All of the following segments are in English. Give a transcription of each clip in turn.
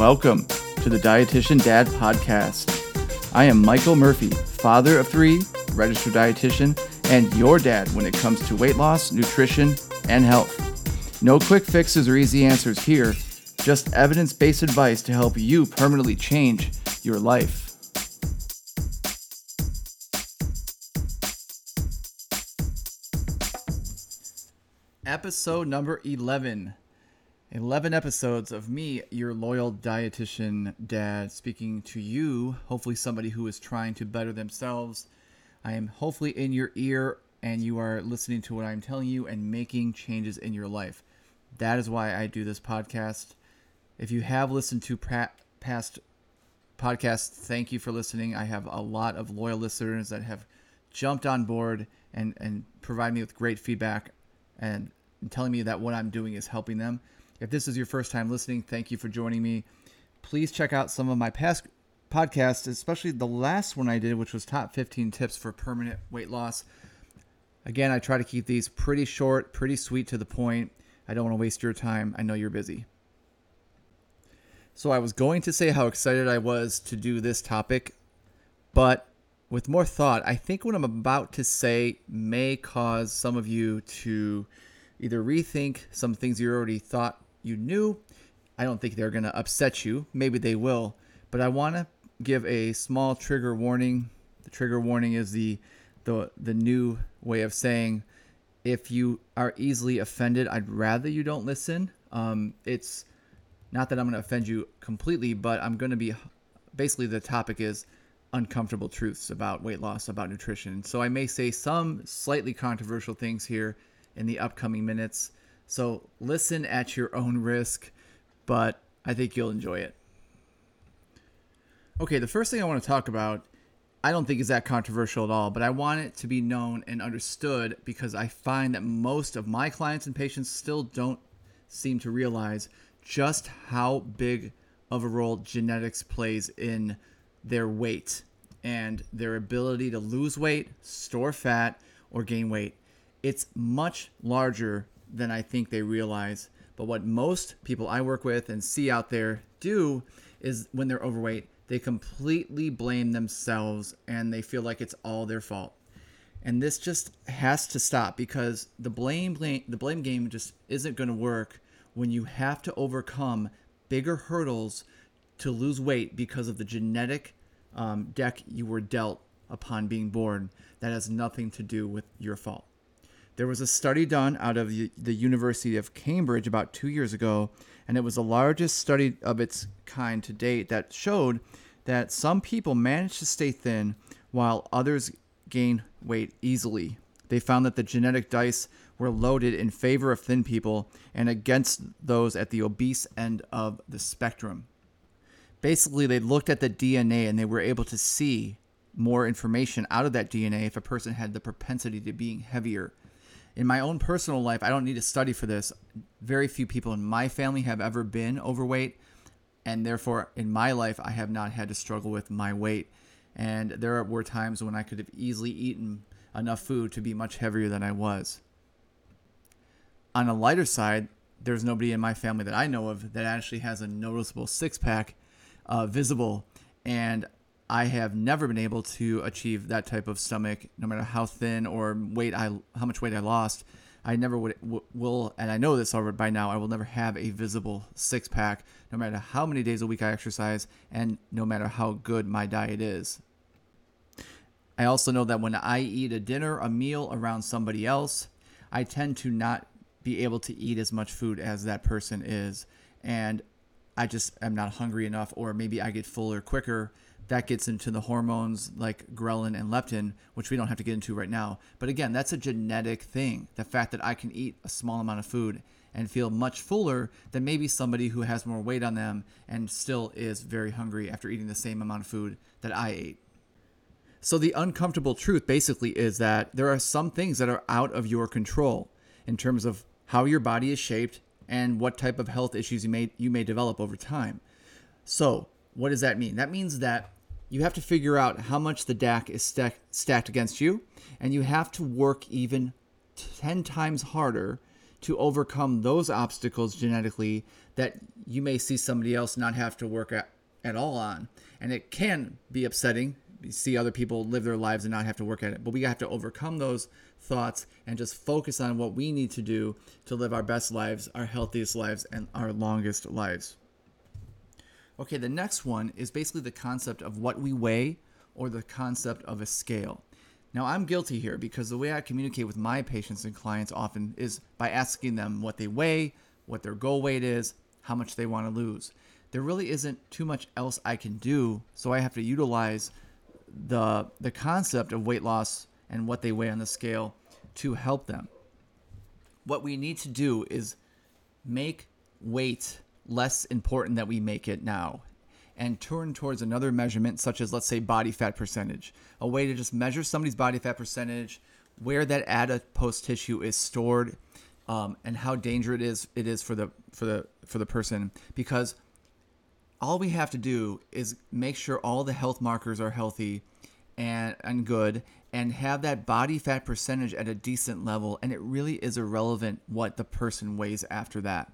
welcome to the Dietitian Dad Podcast. I am Michael Murphy, father of three, registered dietitian, and your dad when it comes to weight loss, nutrition, and health. No quick fixes or easy answers here, just evidence based advice to help you permanently change your life. Episode number 11. 11 episodes of me, your loyal dietitian dad, speaking to you, hopefully somebody who is trying to better themselves. I am hopefully in your ear and you are listening to what I'm telling you and making changes in your life. That is why I do this podcast. If you have listened to past podcasts, thank you for listening. I have a lot of loyal listeners that have jumped on board and, and provide me with great feedback and telling me that what I'm doing is helping them. If this is your first time listening, thank you for joining me. Please check out some of my past podcasts, especially the last one I did, which was top 15 tips for permanent weight loss. Again, I try to keep these pretty short, pretty sweet to the point. I don't want to waste your time. I know you're busy. So, I was going to say how excited I was to do this topic, but with more thought, I think what I'm about to say may cause some of you to either rethink some things you already thought you knew. I don't think they're going to upset you. Maybe they will. But I want to give a small trigger warning. The trigger warning is the, the, the new way of saying if you are easily offended, I'd rather you don't listen. Um, it's not that I'm going to offend you completely, but I'm going to be basically the topic is uncomfortable truths about weight loss, about nutrition. So I may say some slightly controversial things here in the upcoming minutes. So listen at your own risk, but I think you'll enjoy it. Okay, the first thing I want to talk about, I don't think is that controversial at all, but I want it to be known and understood because I find that most of my clients and patients still don't seem to realize just how big of a role genetics plays in their weight and their ability to lose weight, store fat, or gain weight. It's much larger than I think they realize. But what most people I work with and see out there do is when they're overweight, they completely blame themselves and they feel like it's all their fault. And this just has to stop because the blame, blame the blame game just isn't going to work when you have to overcome bigger hurdles to lose weight because of the genetic um, deck you were dealt upon being born that has nothing to do with your fault. There was a study done out of the, University of Cambridge about two years ago, and it was the largest study of its kind to date that showed that some people managed to stay thin while others gain weight easily. They found that the genetic dice were loaded in favor of thin people and against those at the obese end of the spectrum. Basically, they looked at the DNA and they were able to see more information out of that DNA if a person had the propensity to being heavier in my own personal life, I don't need to study for this. Very few people in my family have ever been overweight, and therefore, in my life, I have not had to struggle with my weight. And there were times when I could have easily eaten enough food to be much heavier than I was. On a lighter side, there's nobody in my family that I know of that actually has a noticeable six pack uh, visible. And I have never been able to achieve that type of stomach, no matter how thin or weight I, how much weight I lost. I never would will, and I know this already by now. I will never have a visible six pack, no matter how many days a week I exercise, and no matter how good my diet is. I also know that when I eat a dinner, a meal around somebody else, I tend to not be able to eat as much food as that person is, and I just am not hungry enough, or maybe I get fuller quicker that gets into the hormones like ghrelin and leptin, which we don't have to get into right now. But again, that's a genetic thing. The fact that I can eat a small amount of food and feel much fuller than maybe somebody who has more weight on them and still is very hungry after eating the same amount of food that I ate. So, the uncomfortable truth basically is that there are some things that are out of your control in terms of how your body is shaped and what type of health issues you may, you may develop over time. So, what does that mean? That means that you have to figure out how much the DAC is stacked against you, and you have to work even 10 times harder to overcome those obstacles genetically that you may see somebody else not have to work at, at all on. And it can be upsetting. You see other people live their lives and not have to work at it. But we have to overcome those thoughts and just focus on what we need to do to live our best lives, our healthiest lives, and our longest lives. Okay, the next one is basically the concept of what we weigh or the concept of a scale. Now, I'm guilty here because the way I communicate with my patients and clients often is by asking them what they weigh, what their goal weight is, how much they want to lose. There really isn't too much else I can do, so I have to utilize the the concept of weight loss and what they weigh on the scale to help them. What we need to do is make weight less important that we make it now and turn towards another measurement, such as, let's say, body fat percentage, a way to just measure somebody's body fat percentage, where that adipose tissue is stored, um, and how dangerous it is it is for the for the for the person. Because all we have to do is make sure all the health markers are healthy and and good, and have that body fat percentage at a decent level, and it really is irrelevant what the person weighs after that.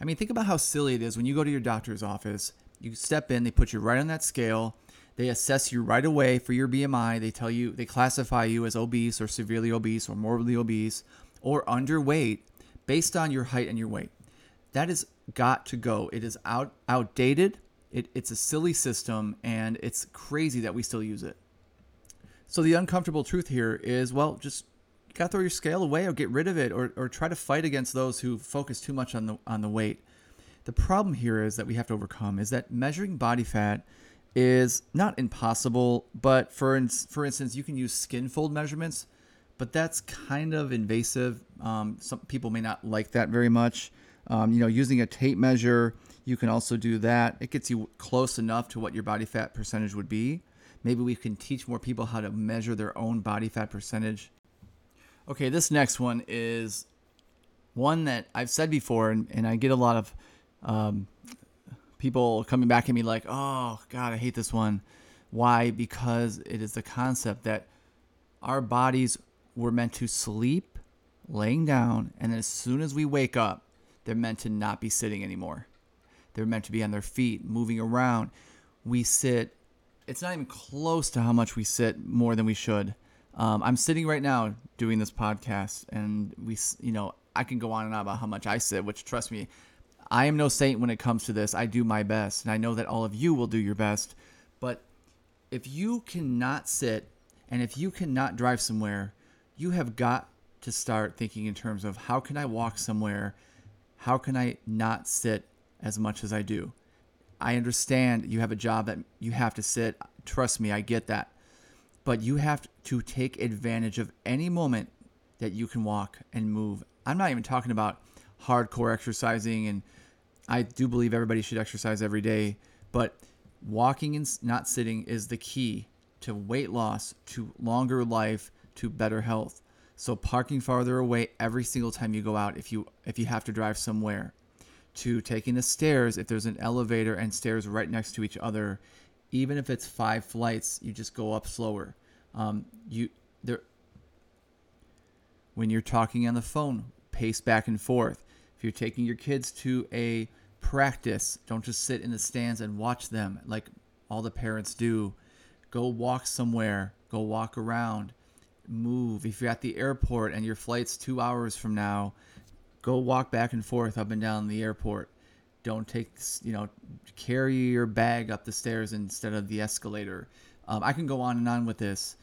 I mean, think about how silly it is when you go to your doctor's office you step in, they put you right on that scale. They assess you right away for your BMI. They tell you, they classify you as obese or severely obese or morbidly obese or underweight based on your height and your weight. That has got to go. It is out outdated. It, it's a silly system and it's crazy that we still use it. So the uncomfortable truth here is, well, just gotta throw your scale away or get rid of it or, or try to fight against those who focus too much on the on the weight. The problem here is that we have to overcome is that measuring body fat is not impossible, but for in, for instance, you can use skin fold measurements, but that's kind of invasive. Um, some people may not like that very much. Um, you know, using a tape measure, you can also do that. It gets you close enough to what your body fat percentage would be. Maybe we can teach more people how to measure their own body fat percentage. Okay, this next one is one that I've said before, and, and I get a lot of um, people coming back at me like, oh, God, I hate this one. Why? Because it is the concept that our bodies were meant to sleep laying down, and then as soon as we wake up, they're meant to not be sitting anymore. They're meant to be on their feet, moving around. We sit, it's not even close to how much we sit more than we should. Um, I'm sitting right now doing this podcast, and we, you know, I can go on and on about how much I sit, which trust me, I am no saint when it comes to this. I do my best, and I know that all of you will do your best. But if you cannot sit and if you cannot drive somewhere, you have got to start thinking in terms of how can I walk somewhere? How can I not sit as much as I do? I understand you have a job that you have to sit. Trust me, I get that. But you have to take advantage of any moment that you can walk and move. I'm not even talking about hardcore exercising and I do believe everybody should exercise every day, but walking and not sitting is the key to weight loss, to longer life, to better health. So parking farther away every single time you go out if you if you have to drive somewhere. To taking the stairs if there's an elevator and stairs right next to each other, even if it's five flights, you just go up slower. Um, you there when you're talking on the phone, pace back and forth. If you're taking your kids to a practice, don't just sit in the stands and watch them like all the parents do. Go walk somewhere, go walk around, move. If you're at the airport and your flight's two hours from now, go walk back and forth up and down the airport. Don't take, this, you know, carry your bag up the stairs instead of the escalator. Um, I can go on and on with this.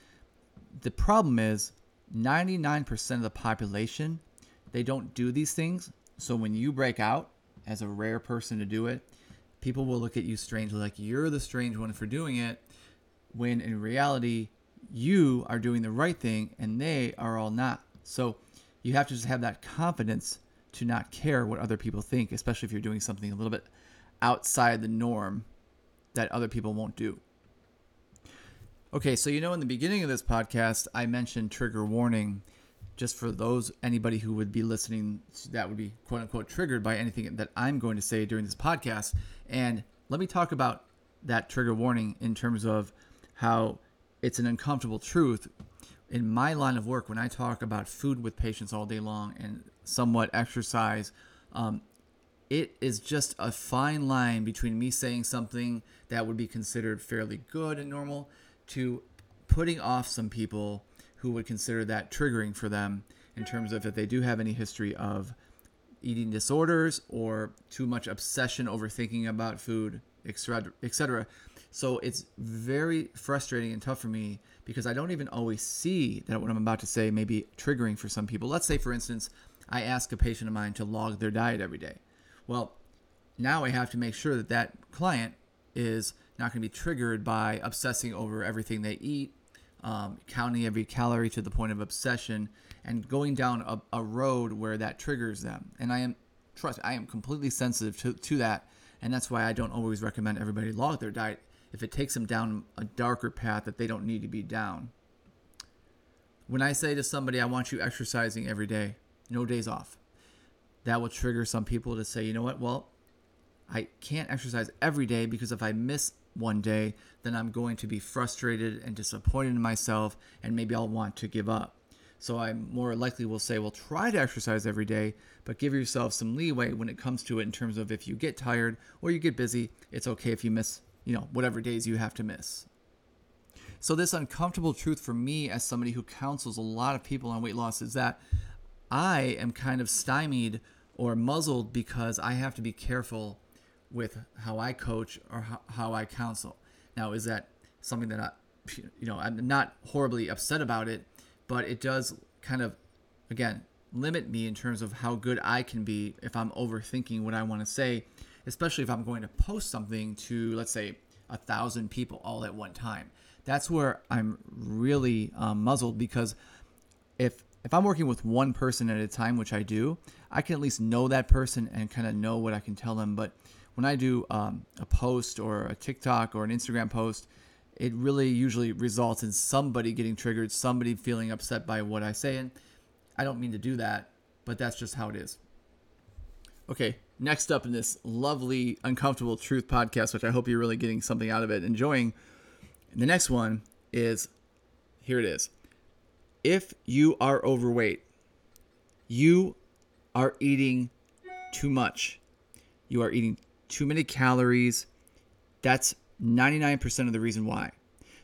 The problem is 99% of the population, they don't do these things so when you break out as a rare person to do it, people will look at you strangely like you're the strange one for doing it, when in reality, you are doing the right thing and they are all not. So you have to just have that confidence to not care what other people think, especially if you're doing something a little bit outside the norm that other people won't do. Okay, so you know, in the beginning of this podcast, I mentioned trigger warning just for those anybody who would be listening that would be quote unquote triggered by anything that I'm going to say during this podcast. And let me talk about that trigger warning in terms of how it's an uncomfortable truth. In my line of work, when I talk about food with patients all day long and somewhat exercise, um, it is just a fine line between me saying something that would be considered fairly good and normal to putting off some people who would consider that triggering for them in terms of if they do have any history of eating disorders or too much obsession over thinking about food, etc. So it's very frustrating and tough for me because I don't even always see that what I'm about to say may be triggering for some people. Let's say, for instance, I ask a patient of mine to log their diet every day. Well, now I have to make sure that that client is not going to be triggered by obsessing over everything they eat, um, counting every calorie to the point of obsession, and going down a, a road where that triggers them. And I am, trust, I am completely sensitive to, to that. And that's why I don't always recommend everybody log their diet if it takes them down a darker path that they don't need to be down. When I say to somebody, I want you exercising every day, no days off, that will trigger some people to say, you know what, well, I can't exercise every day because if I miss one day, then I'm going to be frustrated and disappointed in myself, and maybe I'll want to give up. So I more likely will say, well, try to exercise every day, but give yourself some leeway when it comes to it in terms of if you get tired or you get busy, it's okay if you miss, you know, whatever days you have to miss. So this uncomfortable truth for me as somebody who counsels a lot of people on weight loss is that I am kind of stymied or muzzled because I have to be careful with how I coach or how, I counsel. Now, is that something that I, you know, I'm not horribly upset about it, but it does kind of, again, limit me in terms of how good I can be if I'm overthinking what I want to say, especially if I'm going to post something to, let's say, a thousand people all at one time. That's where I'm really um, muzzled because if if I'm working with one person at a time, which I do, I can at least know that person and kind of know what I can tell them. But when I do um, a post or a TikTok or an Instagram post, it really usually results in somebody getting triggered, somebody feeling upset by what I say. And I don't mean to do that, but that's just how it is. Okay, next up in this lovely, uncomfortable truth podcast, which I hope you're really getting something out of it, enjoying. the next one is here it is. If you are overweight, you are eating too much. You are eating too many calories. That's 99% of the reason why.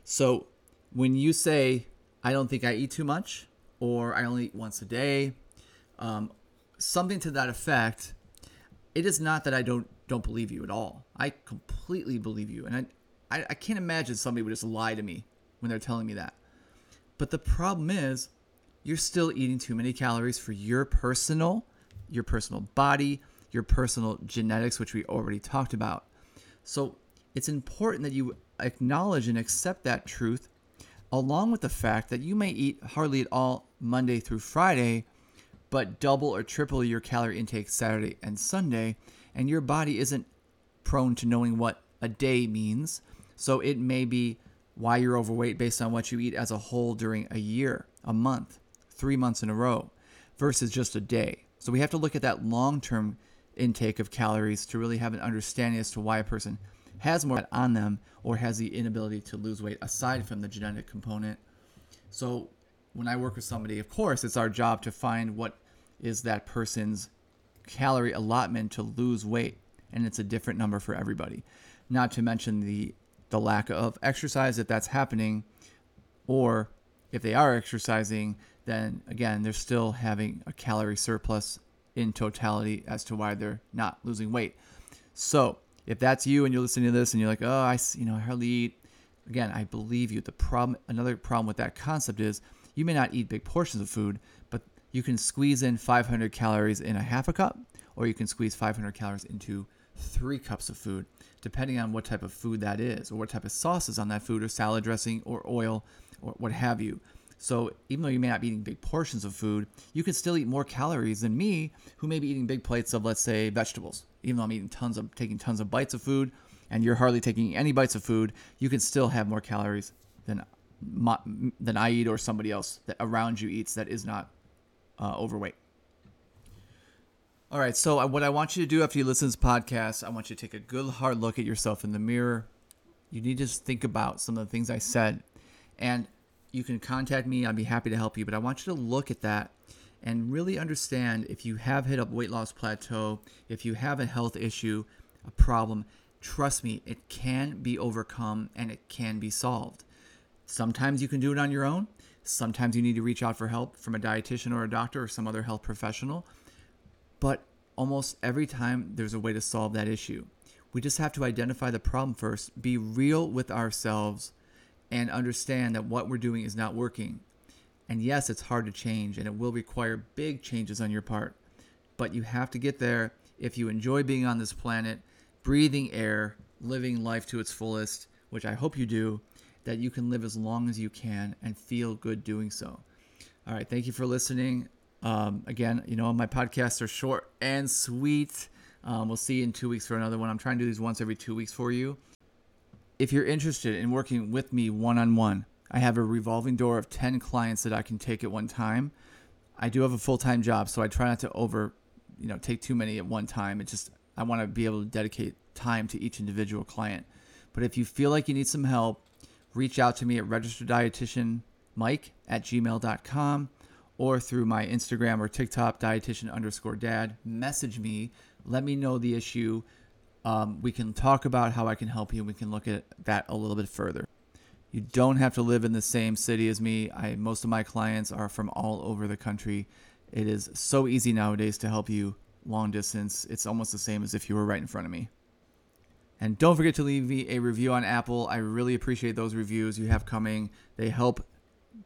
So when you say, I don't think I eat too much, or I only eat once a day, um, something to that effect, it is not that I don't don't believe you at all. I completely believe you, and I, I, I can't imagine somebody would just lie to me when they're telling me that. But the problem is, you're still eating too many calories for your personal, your personal body, your personal genetics, which we already talked about. So it's important that you acknowledge and accept that truth, along with the fact that you may eat hardly at all Monday through Friday, but double or triple your calorie intake Saturday and Sunday, and your body isn't prone to knowing what a day means. So it may be why you're overweight based on what you eat as a whole during a year, a month, three months in a row, versus just a day. So we have to look at that long term intake of calories to really have an understanding as to why a person has more on them or has the inability to lose weight aside from the genetic component. So when I work with somebody, of course, it's our job to find what is that person's calorie allotment to lose weight, and it's a different number for everybody. Not to mention the the lack of exercise if that's happening, or if they are exercising, then again they're still having a calorie surplus in totality as to why they're not losing weight. So if that's you and you're listening to this and you're like, oh, I you know I hardly eat. Again, I believe you. The problem, another problem with that concept is you may not eat big portions of food, but you can squeeze in 500 calories in a half a cup, or you can squeeze 500 calories into three cups of food, depending on what type of food that is, or what type of sauce is on that food, or salad dressing, or oil, or what have you. So even though you may not be eating big portions of food, you can still eat more calories than me, who may be eating big plates of, let's say, vegetables. Even though I'm eating tons of taking tons of bites of food, and you're hardly taking any bites of food, you can still have more calories than than I eat or somebody else that around you eats that is not uh, overweight. All right, so what I want you to do after you listen to this podcast, I want you to take a good hard look at yourself in the mirror. You need to think about some of the things I said, and you can contact me. I'd be happy to help you. But I want you to look at that and really understand if you have hit a weight loss plateau, if you have a health issue, a problem, trust me, it can be overcome and it can be solved. Sometimes you can do it on your own. Sometimes you need to reach out for help from a dietitian or a doctor or some other health professional. But almost every time there's a way to solve that issue. We just have to identify the problem first, be real with ourselves, and understand that what we're doing is not working. And yes, it's hard to change and it will require big changes on your part, but you have to get there if you enjoy being on this planet, breathing air, living life to its fullest, which I hope you do, that you can live as long as you can and feel good doing so. All right, thank you for listening. Um, again, you know, my podcasts are short and sweet. Um, we'll see you in two weeks for another one. I'm trying to do these once every two weeks for you. If you're interested in working with me one on one, I have a revolving door of 10 clients that I can take at one time. I do have a full-time job, so I try not to over, you know, take too many at one time. It just I want to be able to dedicate time to each individual client. But if you feel like you need some help, reach out to me at registered dietitian mike at gmail.com or through my Instagram or TikTok, dietitian underscore dad. Message me, let me know the issue. Um, we can talk about how I can help you, we can look at that a little bit further. You don't have to live in the same city as me. I most of my clients are from all over the country. It is so easy nowadays to help you long distance. It's almost the same as if you were right in front of me. And don't forget to leave me a review on Apple. I really appreciate those reviews you have coming. They help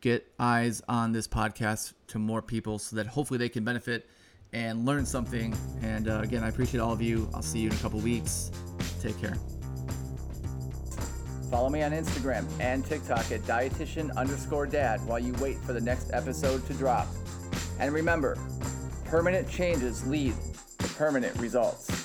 get eyes on this podcast to more people so that hopefully they can benefit and learn something. And uh, again, I appreciate all of you. I'll see you in a couple weeks. Take care. Follow me on Instagram and TikTok at dietitian underscore dad while you wait for the next episode to drop. And remember, permanent changes lead to permanent results.